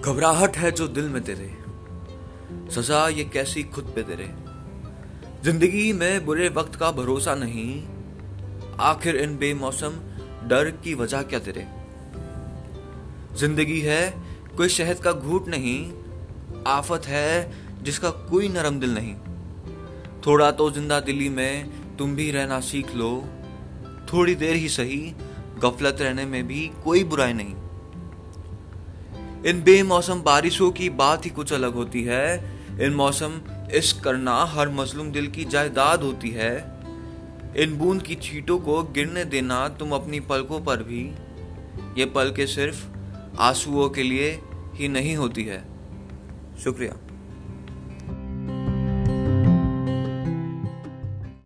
घबराहट है जो दिल में तेरे। सजा ये कैसी खुद पे तेरे। ज़िंदगी में बुरे वक्त का भरोसा नहीं। आखिर इन बेमौसम डर की वजह क्या तेरे। ज़िंदगी है, कोई शहद का घूट नहीं। आफत है, जिसका कोई नरम दिल नहीं। थोड़ा तो ज़िंदा दिली में तुम भी रहना सीख लो। थोड़ी देर ही सही, गफलत रहने में भी कोई बुराई नहीं। इन बेमौसम बारिशों की बात ही कुछ अलग होती है। इन मौसम इश्क करना हर मजलूम दिल की जायदाद होती है। इन बूंद की छीटों को गिरने देना तुम अपनी पलकों पर भी। ये पलकें सिर्फ़ आंसुओं के लिए ही नहीं होती है। शुक्रिया।